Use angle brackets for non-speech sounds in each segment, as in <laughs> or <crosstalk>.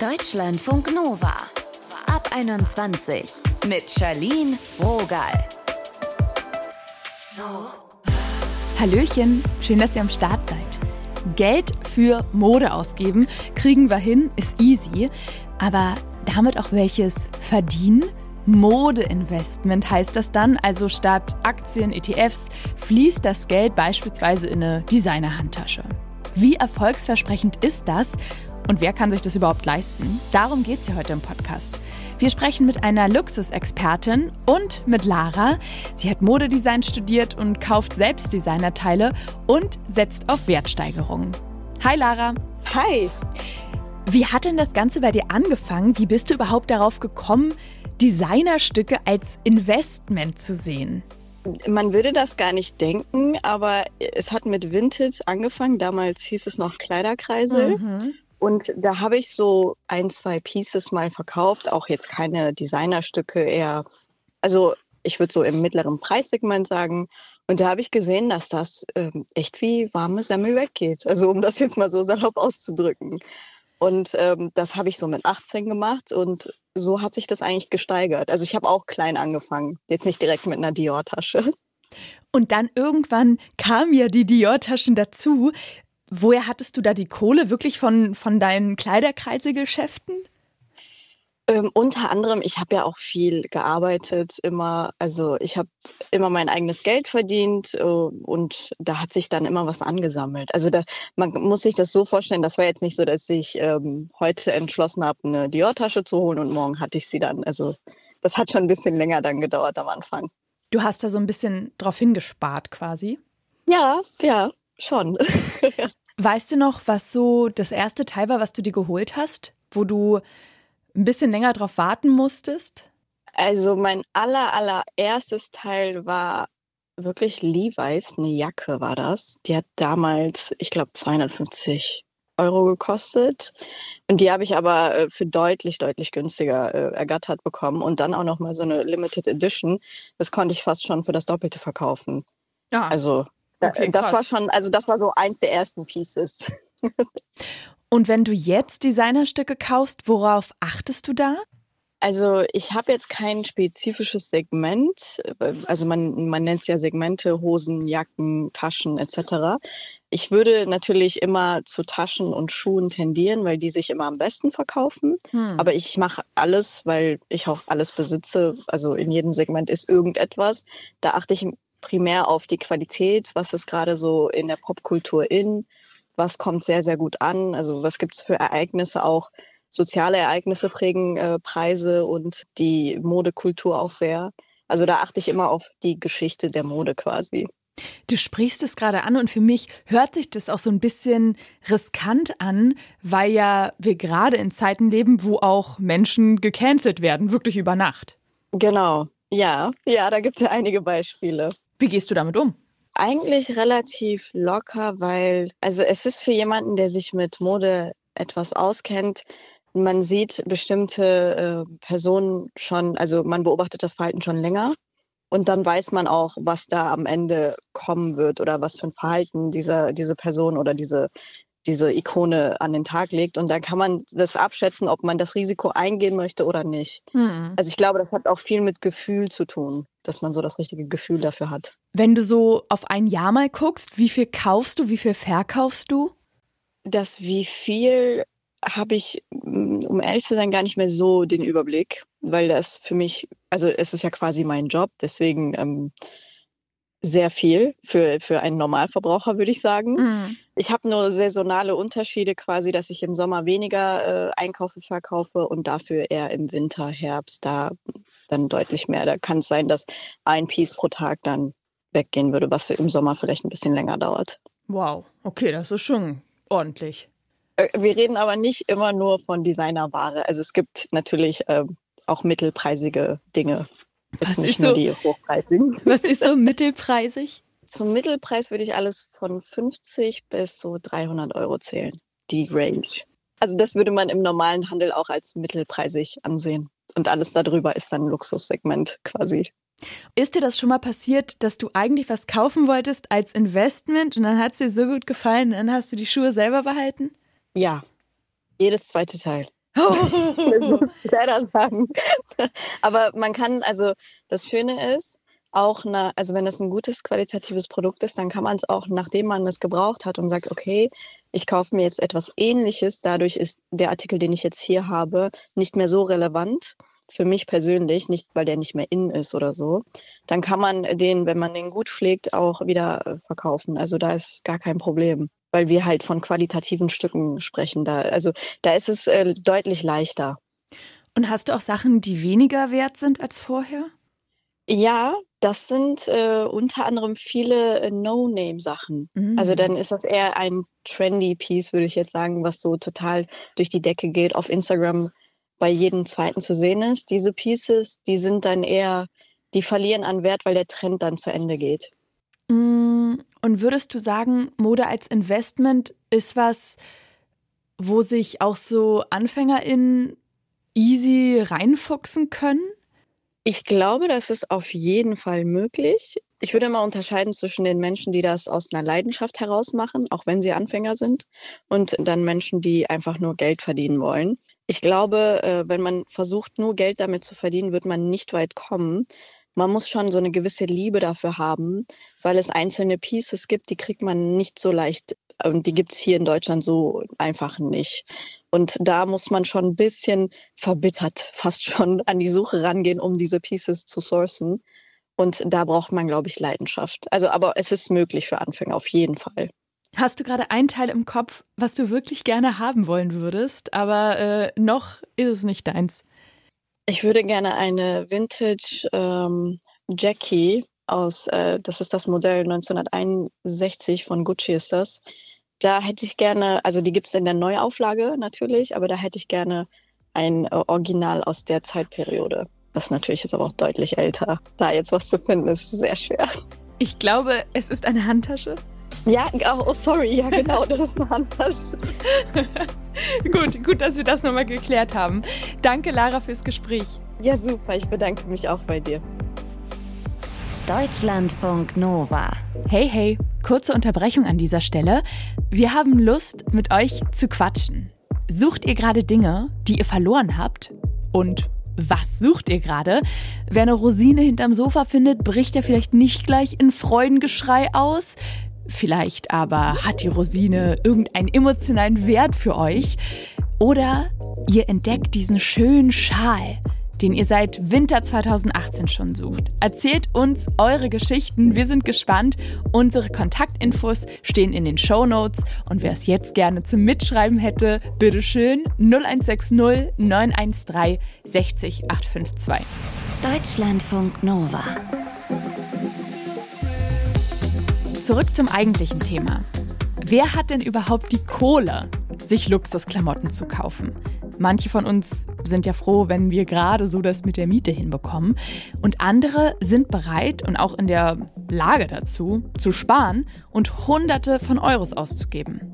Deutschlandfunk Nova. Ab 21 mit Charlene Rogal. Hallöchen, schön, dass ihr am Start seid. Geld für Mode ausgeben, kriegen wir hin, ist easy. Aber damit auch welches verdienen? Modeinvestment heißt das dann. Also statt Aktien, ETFs fließt das Geld beispielsweise in eine Designerhandtasche. Wie erfolgsversprechend ist das? Und wer kann sich das überhaupt leisten? Darum geht es hier heute im Podcast. Wir sprechen mit einer Luxusexpertin und mit Lara. Sie hat Modedesign studiert und kauft selbst Designerteile und setzt auf Wertsteigerungen. Hi Lara. Hi. Wie hat denn das Ganze bei dir angefangen? Wie bist du überhaupt darauf gekommen, Designerstücke als Investment zu sehen? Man würde das gar nicht denken, aber es hat mit Vintage angefangen. Damals hieß es noch Kleiderkreisel. Mhm. Und da habe ich so ein, zwei Pieces mal verkauft. Auch jetzt keine Designerstücke, eher, also ich würde so im mittleren Preissegment sagen. Und da habe ich gesehen, dass das ähm, echt wie warme Semmel weggeht. Also um das jetzt mal so salopp auszudrücken. Und ähm, das habe ich so mit 18 gemacht und so hat sich das eigentlich gesteigert. Also ich habe auch klein angefangen, jetzt nicht direkt mit einer Dior-Tasche. Und dann irgendwann kamen ja die Dior-Taschen dazu. Woher hattest du da die Kohle? Wirklich von, von deinen Kleiderkreisegeschäften? Ähm, unter anderem, ich habe ja auch viel gearbeitet, immer, also ich habe immer mein eigenes Geld verdient äh, und da hat sich dann immer was angesammelt. Also da, man muss sich das so vorstellen, das war jetzt nicht so, dass ich ähm, heute entschlossen habe, eine Dior-Tasche zu holen und morgen hatte ich sie dann. Also das hat schon ein bisschen länger dann gedauert am Anfang. Du hast da so ein bisschen drauf hingespart quasi? Ja, ja, schon. <laughs> weißt du noch, was so das erste Teil war, was du dir geholt hast, wo du ein bisschen länger drauf warten musstest? Also mein aller, allererstes Teil war wirklich Levi's, eine Jacke war das. Die hat damals, ich glaube, 250 Euro gekostet. Und die habe ich aber äh, für deutlich, deutlich günstiger äh, ergattert bekommen. Und dann auch noch mal so eine Limited Edition. Das konnte ich fast schon für das Doppelte verkaufen. Ja. Also okay, das war schon, also das war so eins der ersten Pieces. <laughs> Und wenn du jetzt Designerstücke kaufst, worauf achtest du da? Also ich habe jetzt kein spezifisches Segment. Also man, man nennt es ja Segmente, Hosen, Jacken, Taschen etc. Ich würde natürlich immer zu Taschen und Schuhen tendieren, weil die sich immer am besten verkaufen. Hm. Aber ich mache alles, weil ich auch alles besitze. Also in jedem Segment ist irgendetwas. Da achte ich primär auf die Qualität, was ist gerade so in der Popkultur in was kommt sehr, sehr gut an. Also was gibt es für Ereignisse auch? Soziale Ereignisse prägen äh, Preise und die Modekultur auch sehr. Also da achte ich immer auf die Geschichte der Mode quasi. Du sprichst es gerade an und für mich hört sich das auch so ein bisschen riskant an, weil ja wir gerade in Zeiten leben, wo auch Menschen gecancelt werden, wirklich über Nacht. Genau, ja, ja, da gibt es ja einige Beispiele. Wie gehst du damit um? Eigentlich relativ locker, weil, also es ist für jemanden, der sich mit Mode etwas auskennt, man sieht bestimmte äh, Personen schon, also man beobachtet das Verhalten schon länger und dann weiß man auch, was da am Ende kommen wird oder was für ein Verhalten dieser, diese Person oder diese, diese Ikone an den Tag legt. Und dann kann man das abschätzen, ob man das Risiko eingehen möchte oder nicht. Hm. Also ich glaube, das hat auch viel mit Gefühl zu tun dass man so das richtige Gefühl dafür hat. Wenn du so auf ein Jahr mal guckst, wie viel kaufst du, wie viel verkaufst du? Das wie viel habe ich, mm, um ehrlich zu sein, gar nicht mehr so den Überblick, weil das für mich, also es ist ja quasi mein Job, deswegen ähm, sehr viel für, für einen Normalverbraucher, würde ich sagen. Mhm. Ich habe nur saisonale Unterschiede quasi, dass ich im Sommer weniger äh, einkaufe, verkaufe und dafür eher im Winter, Herbst da dann deutlich mehr. Da kann es sein, dass ein Piece pro Tag dann weggehen würde, was im Sommer vielleicht ein bisschen länger dauert. Wow, okay, das ist schon ordentlich. Äh, wir reden aber nicht immer nur von Designerware. Also es gibt natürlich äh, auch mittelpreisige Dinge. Was ist, so, <laughs> was ist so mittelpreisig? Zum Mittelpreis würde ich alles von 50 bis so 300 Euro zählen, die Range. Also das würde man im normalen Handel auch als mittelpreisig ansehen. Und alles darüber ist dann ein Luxussegment quasi. Ist dir das schon mal passiert, dass du eigentlich was kaufen wolltest als Investment und dann hat es dir so gut gefallen, dann hast du die Schuhe selber behalten? Ja, jedes zweite Teil. <laughs> Leider sagen. Aber man kann, also das Schöne ist, auch, na, also wenn es ein gutes qualitatives Produkt ist, dann kann man es auch, nachdem man es gebraucht hat und sagt, okay, ich kaufe mir jetzt etwas Ähnliches, dadurch ist der Artikel, den ich jetzt hier habe, nicht mehr so relevant für mich persönlich, nicht weil der nicht mehr in ist oder so, dann kann man den, wenn man den gut pflegt, auch wieder äh, verkaufen. Also da ist gar kein Problem, weil wir halt von qualitativen Stücken sprechen. Da, also da ist es äh, deutlich leichter. Und hast du auch Sachen, die weniger wert sind als vorher? Ja, das sind äh, unter anderem viele äh, No-Name-Sachen. Mhm. Also dann ist das eher ein trendy Piece, würde ich jetzt sagen, was so total durch die Decke geht auf Instagram bei jedem zweiten zu sehen ist. Diese Pieces, die sind dann eher, die verlieren an Wert, weil der Trend dann zu Ende geht. Mm, und würdest du sagen, Mode als Investment ist was, wo sich auch so AnfängerInnen easy reinfuchsen können? Ich glaube, das ist auf jeden Fall möglich. Ich würde mal unterscheiden zwischen den Menschen, die das aus einer Leidenschaft heraus machen, auch wenn sie Anfänger sind, und dann Menschen, die einfach nur Geld verdienen wollen. Ich glaube, äh, wenn man versucht, nur Geld damit zu verdienen, wird man nicht weit kommen. Man muss schon so eine gewisse Liebe dafür haben, weil es einzelne Pieces gibt, die kriegt man nicht so leicht und die gibt es hier in Deutschland so einfach nicht. Und da muss man schon ein bisschen verbittert fast schon an die Suche rangehen, um diese Pieces zu sourcen. Und da braucht man, glaube ich, Leidenschaft. Also, aber es ist möglich für Anfänger auf jeden Fall. Hast du gerade ein Teil im Kopf, was du wirklich gerne haben wollen würdest, aber äh, noch ist es nicht deins? Ich würde gerne eine Vintage ähm, Jackie aus, äh, das ist das Modell 1961 von Gucci ist das. Da hätte ich gerne, also die gibt es in der Neuauflage natürlich, aber da hätte ich gerne ein äh, Original aus der Zeitperiode. Das ist natürlich jetzt aber auch deutlich älter. Da jetzt was zu finden, ist sehr schwer. Ich glaube, es ist eine Handtasche. Ja, oh, sorry, ja genau, das ist eine Handtasche. <laughs> gut, gut, dass wir das nochmal geklärt haben. Danke, Lara, fürs Gespräch. Ja, super, ich bedanke mich auch bei dir. Deutschlandfunk Nova. Hey, hey, kurze Unterbrechung an dieser Stelle. Wir haben Lust, mit euch zu quatschen. Sucht ihr gerade Dinge, die ihr verloren habt? Und was sucht ihr gerade? Wer eine Rosine hinterm Sofa findet, bricht ja vielleicht nicht gleich in Freudengeschrei aus. Vielleicht aber hat die Rosine irgendeinen emotionalen Wert für euch. Oder ihr entdeckt diesen schönen Schal, den ihr seit Winter 2018 schon sucht. Erzählt uns eure Geschichten, wir sind gespannt. Unsere Kontaktinfos stehen in den Show Notes und wer es jetzt gerne zum Mitschreiben hätte, bitteschön 0160 913 60 852. Deutschlandfunk Nova. Zurück zum eigentlichen Thema. Wer hat denn überhaupt die Kohle, sich Luxusklamotten zu kaufen? Manche von uns sind ja froh, wenn wir gerade so das mit der Miete hinbekommen. Und andere sind bereit und auch in der Lage dazu, zu sparen und Hunderte von Euros auszugeben.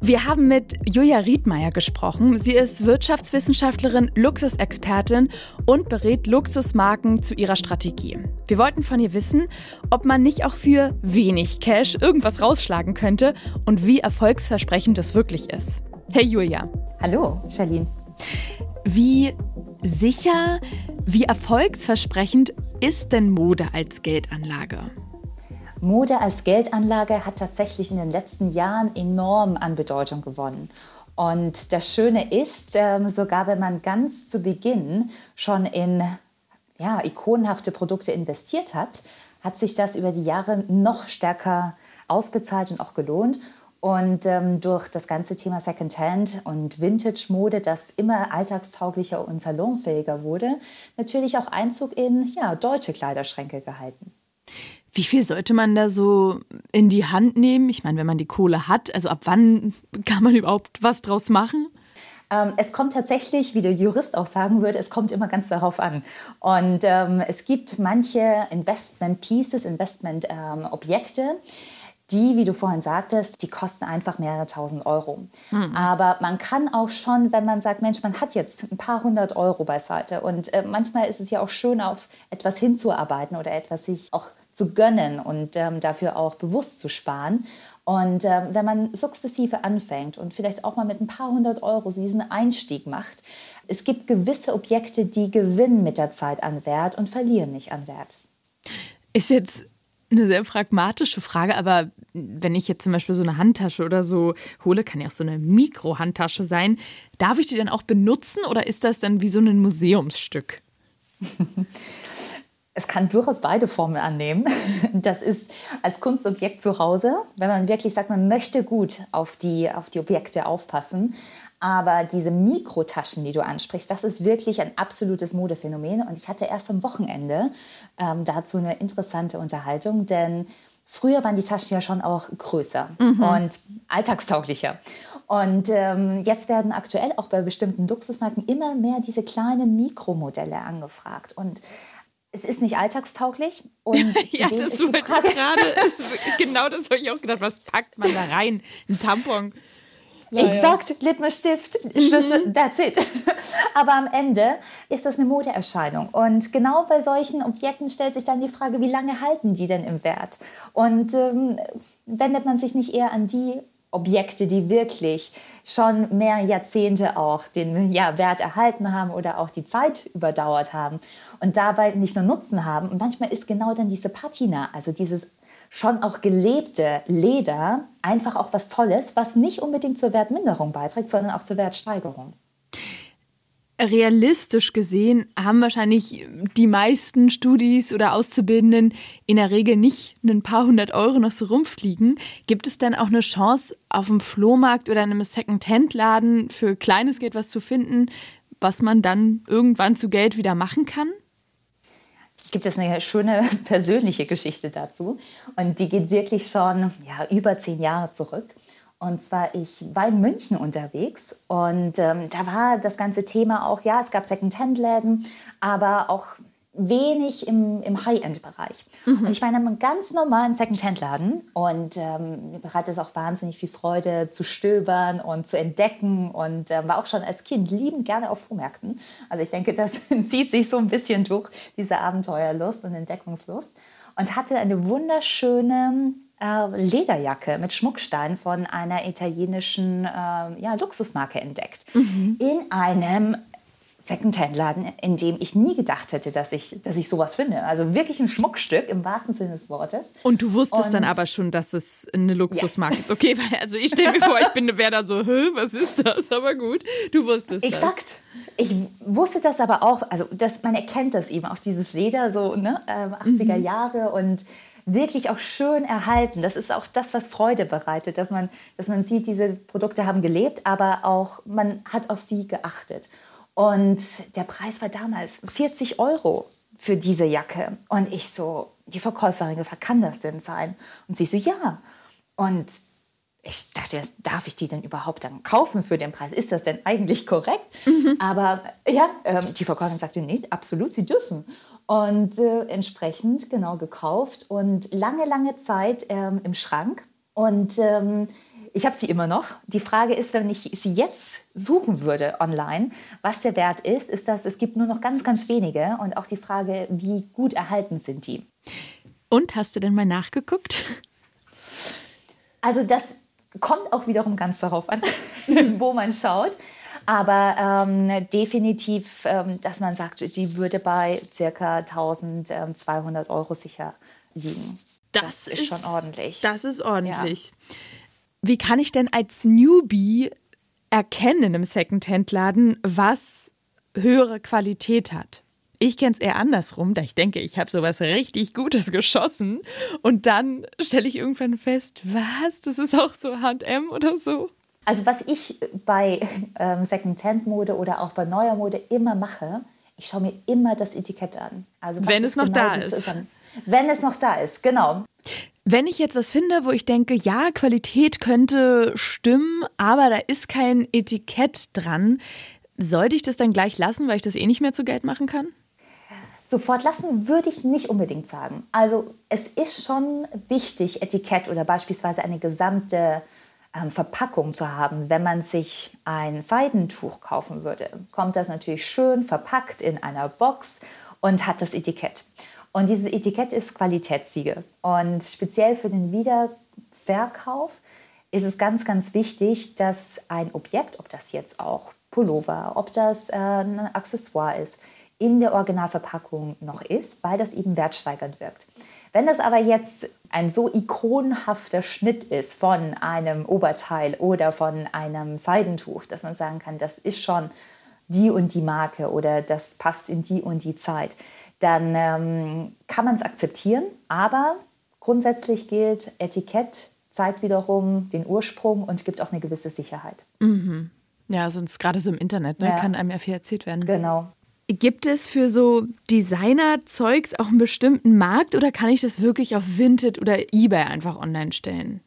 Wir haben mit Julia Riedmeier gesprochen. Sie ist Wirtschaftswissenschaftlerin, Luxusexpertin und berät Luxusmarken zu ihrer Strategie. Wir wollten von ihr wissen, ob man nicht auch für wenig Cash irgendwas rausschlagen könnte und wie erfolgsversprechend das wirklich ist. Hey Julia. Hallo, Charlene. Wie sicher, wie erfolgsversprechend ist denn Mode als Geldanlage? Mode als Geldanlage hat tatsächlich in den letzten Jahren enorm an Bedeutung gewonnen. Und das Schöne ist, ähm, sogar wenn man ganz zu Beginn schon in ja, ikonenhafte Produkte investiert hat, hat sich das über die Jahre noch stärker ausbezahlt und auch gelohnt. Und ähm, durch das ganze Thema Secondhand und Vintage-Mode, das immer alltagstauglicher und salonfähiger wurde, natürlich auch Einzug in ja, deutsche Kleiderschränke gehalten. Wie viel sollte man da so in die Hand nehmen? Ich meine, wenn man die Kohle hat, also ab wann kann man überhaupt was draus machen? Ähm, es kommt tatsächlich, wie der Jurist auch sagen würde, es kommt immer ganz darauf an. Und ähm, es gibt manche Investment Pieces, Investment ähm, die, wie du vorhin sagtest, die kosten einfach mehrere tausend Euro. Hm. Aber man kann auch schon, wenn man sagt, Mensch, man hat jetzt ein paar hundert Euro beiseite und äh, manchmal ist es ja auch schön, auf etwas hinzuarbeiten oder etwas sich auch zu gönnen und ähm, dafür auch bewusst zu sparen. Und äh, wenn man sukzessive anfängt und vielleicht auch mal mit ein paar hundert Euro diesen Einstieg macht, es gibt gewisse Objekte, die gewinnen mit der Zeit an Wert und verlieren nicht an Wert. Ist jetzt eine sehr pragmatische Frage, aber wenn ich jetzt zum Beispiel so eine Handtasche oder so hole, kann ja auch so eine Mikrohandtasche sein. Darf ich die dann auch benutzen oder ist das dann wie so ein Museumsstück? <laughs> Es kann durchaus beide Formen annehmen. <laughs> Das ist als Kunstobjekt zu Hause, wenn man wirklich sagt, man möchte gut auf die, auf die Objekte aufpassen. Aber diese Mikrotaschen, die du ansprichst, das ist wirklich ein absolutes Modephänomen. Und ich hatte erst am Wochenende ähm, dazu eine interessante Unterhaltung, denn früher waren die Taschen ja schon auch größer mhm. und alltagstauglicher. Und ähm, jetzt werden aktuell auch bei bestimmten Luxusmarken immer mehr diese kleinen Mikromodelle angefragt. Und es ist nicht alltagstauglich. <laughs> Und ja, das ist die Frage gerade, <laughs> genau das habe ich auch gedacht. Was packt man da rein? Ein Tampon. Ja, Exakt, ja. Lippenstift, Schlüssel, mhm. that's it. <laughs> Aber am Ende ist das eine Modeerscheinung. Und genau bei solchen Objekten stellt sich dann die Frage, wie lange halten die denn im Wert? Und ähm, wendet man sich nicht eher an die Objekte, die wirklich schon mehr Jahrzehnte auch den ja, Wert erhalten haben oder auch die Zeit überdauert haben und dabei nicht nur Nutzen haben. Und manchmal ist genau dann diese Patina, also dieses schon auch gelebte Leder, einfach auch was Tolles, was nicht unbedingt zur Wertminderung beiträgt, sondern auch zur Wertsteigerung realistisch gesehen haben wahrscheinlich die meisten Studis oder Auszubildenden in der Regel nicht ein paar hundert Euro noch so rumfliegen. Gibt es dann auch eine Chance, auf dem Flohmarkt oder in einem Second-Hand-Laden für kleines Geld was zu finden, was man dann irgendwann zu Geld wieder machen kann? gibt es eine schöne persönliche Geschichte dazu. Und die geht wirklich schon ja, über zehn Jahre zurück. Und zwar, ich war in München unterwegs und ähm, da war das ganze Thema auch, ja, es gab Second-Hand-Läden, aber auch wenig im, im High-End-Bereich. Mhm. Und ich war in einem ganz normalen Second-Hand-Laden und ähm, mir bereitet es auch wahnsinnig viel Freude zu stöbern und zu entdecken und äh, war auch schon als Kind liebend gerne auf Flohmärkten. Also ich denke, das <laughs> zieht sich so ein bisschen durch, diese Abenteuerlust und Entdeckungslust. Und hatte eine wunderschöne äh, Lederjacke mit Schmuckstein von einer italienischen äh, ja, Luxusmarke entdeckt. Mhm. In einem Secondhand-Laden, in dem ich nie gedacht hätte, dass ich, dass ich sowas finde. Also wirklich ein Schmuckstück im wahrsten Sinne des Wortes. Und du wusstest Und, dann aber schon, dass es eine Luxusmarke ja. ist. Okay, weil also ich stelle mir vor, ich bin wäre da so, Hä, was ist das? Aber gut, du wusstest Exakt. das. Ich wusste das aber auch, also das, man erkennt das eben auf dieses Leder, so ne, äh, 80er mhm. Jahre und wirklich auch schön erhalten. Das ist auch das, was Freude bereitet, dass man, dass man sieht, diese Produkte haben gelebt, aber auch man hat auf sie geachtet. Und der Preis war damals 40 Euro für diese Jacke. Und ich so, die Verkäuferin gefragt, kann das denn sein? Und sie so, ja. Und ich dachte, darf ich die denn überhaupt dann kaufen für den Preis? Ist das denn eigentlich korrekt? Mhm. Aber ja, ähm, die Verkäuferin sagte, nee, absolut, sie dürfen und äh, entsprechend genau gekauft und lange, lange Zeit ähm, im Schrank. Und ähm, ich habe sie immer noch. Die Frage ist, wenn ich sie jetzt suchen würde online, was der Wert ist, ist, dass es gibt nur noch ganz, ganz wenige und auch die Frage, wie gut erhalten sind die. Und hast du denn mal nachgeguckt? Also das kommt auch wiederum ganz darauf an, <laughs> wo man schaut. Aber ähm, definitiv, ähm, dass man sagt, die würde bei circa 1200 Euro sicher liegen. Das, das ist, ist, schon ordentlich. Das ist ordentlich. Ja. Wie kann ich denn als Newbie erkennen im Secondhand-Laden, was höhere Qualität hat? Ich kenne es eher andersrum, da ich denke, ich habe sowas richtig Gutes geschossen und dann stelle ich irgendwann fest, was, das ist auch so H&M oder so. Also was ich bei <laughs> ähm, Second-Hand-Mode oder auch bei neuer Mode immer mache, ich schaue mir immer das Etikett an. Also wenn es noch genau da ist. Wenn es noch da ist, genau. Wenn ich jetzt was finde, wo ich denke, ja, Qualität könnte stimmen, aber da ist kein Etikett dran, sollte ich das dann gleich lassen, weil ich das eh nicht mehr zu Geld machen kann? Sofort lassen würde ich nicht unbedingt sagen. Also es ist schon wichtig, Etikett oder beispielsweise eine gesamte Verpackung zu haben. Wenn man sich ein Seidentuch kaufen würde, kommt das natürlich schön verpackt in einer Box und hat das Etikett. Und dieses Etikett ist Qualitätssiegel. Und speziell für den wieder Verkauf ist es ganz, ganz wichtig, dass ein Objekt, ob das jetzt auch Pullover, ob das äh, ein Accessoire ist, in der Originalverpackung noch ist, weil das eben wertsteigernd wirkt. Wenn das aber jetzt ein so ikonhafter Schnitt ist von einem Oberteil oder von einem Seidentuch, dass man sagen kann, das ist schon die und die Marke oder das passt in die und die Zeit, dann ähm, kann man es akzeptieren. Aber grundsätzlich gilt, Etikett zeigt wiederum den Ursprung und gibt auch eine gewisse Sicherheit. Mhm. Ja, sonst gerade so im Internet ne, ja. kann einem ja viel erzählt werden. Genau. Gibt es für so Designer-Zeugs auch einen bestimmten Markt oder kann ich das wirklich auf Vinted oder eBay einfach online stellen?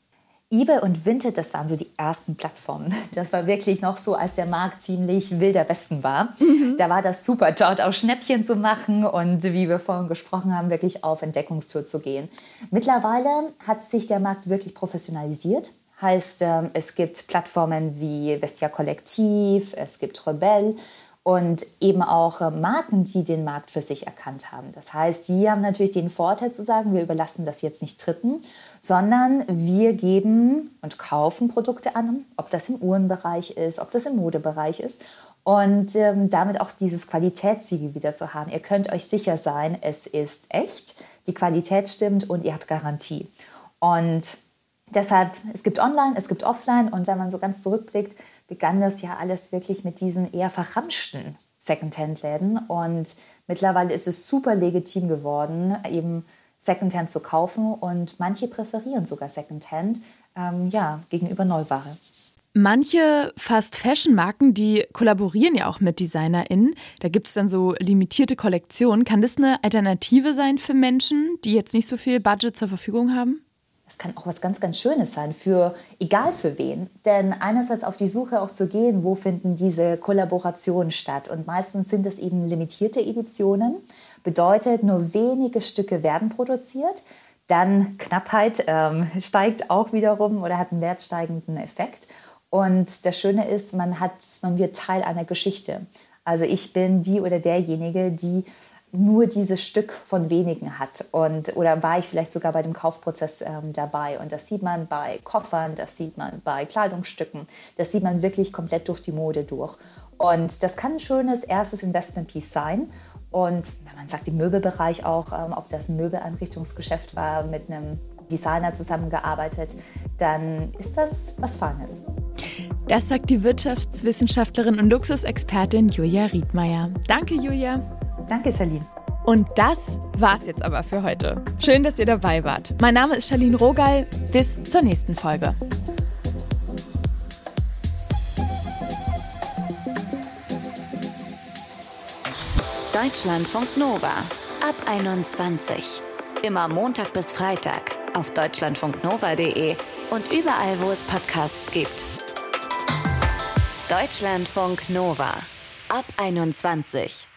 eBay und Vinted, das waren so die ersten Plattformen. Das war wirklich noch so, als der Markt ziemlich wilder Westen war. Mhm. Da war das super, dort auch Schnäppchen zu machen und wie wir vorhin gesprochen haben, wirklich auf Entdeckungstour zu gehen. Mittlerweile hat sich der Markt wirklich professionalisiert. Heißt, ähm, es gibt Plattformen wie Vestia Kollektiv, es gibt Rebell und eben auch äh, Marken, die den Markt für sich erkannt haben. Das heißt, die haben natürlich den Vorteil zu sagen, wir überlassen das jetzt nicht Dritten, sondern wir geben und kaufen Produkte an, ob das im Uhrenbereich ist, ob das im Modebereich ist und ähm, damit auch dieses Qualitätssiegel wieder zu haben. Ihr könnt euch sicher sein, es ist echt, die Qualität stimmt und ihr habt Garantie. Und deshalb, es gibt online, es gibt offline und wenn man so ganz zurückblickt, begann das ja alles wirklich mit diesen eher verramschten Secondhand-Läden. Und mittlerweile ist es super legitim geworden, eben Secondhand zu kaufen. Und manche präferieren sogar Secondhand ähm, ja, gegenüber Neuware. Manche Fast-Fashion-Marken, die kollaborieren ja auch mit DesignerInnen. Da gibt es dann so limitierte Kollektionen. Kann das eine Alternative sein für Menschen, die jetzt nicht so viel Budget zur Verfügung haben? Kann auch was ganz, ganz Schönes sein, für egal für wen. Denn einerseits auf die Suche auch zu gehen, wo finden diese Kollaborationen statt. Und meistens sind es eben limitierte Editionen. Bedeutet, nur wenige Stücke werden produziert. Dann Knappheit ähm, steigt auch wiederum oder hat einen wertsteigenden Effekt. Und das Schöne ist, man, hat, man wird Teil einer Geschichte. Also ich bin die oder derjenige, die nur dieses Stück von wenigen hat. Und, oder war ich vielleicht sogar bei dem Kaufprozess ähm, dabei. Und das sieht man bei Koffern, das sieht man bei Kleidungsstücken, das sieht man wirklich komplett durch die Mode durch. Und das kann ein schönes erstes Investment-Piece sein. Und wenn man sagt, im Möbelbereich auch, ähm, ob das ein Möbelanrichtungsgeschäft war, mit einem Designer zusammengearbeitet, dann ist das was Feines. Das sagt die Wirtschaftswissenschaftlerin und Luxusexpertin Julia Riedmeier. Danke, Julia. Danke, Charlene. Und das war's jetzt aber für heute. Schön, dass ihr dabei wart. Mein Name ist Charlene Rogal. Bis zur nächsten Folge. Deutschlandfunk Nova ab 21. Immer Montag bis Freitag auf deutschlandfunknova.de und überall, wo es Podcasts gibt. Deutschlandfunk Nova ab 21.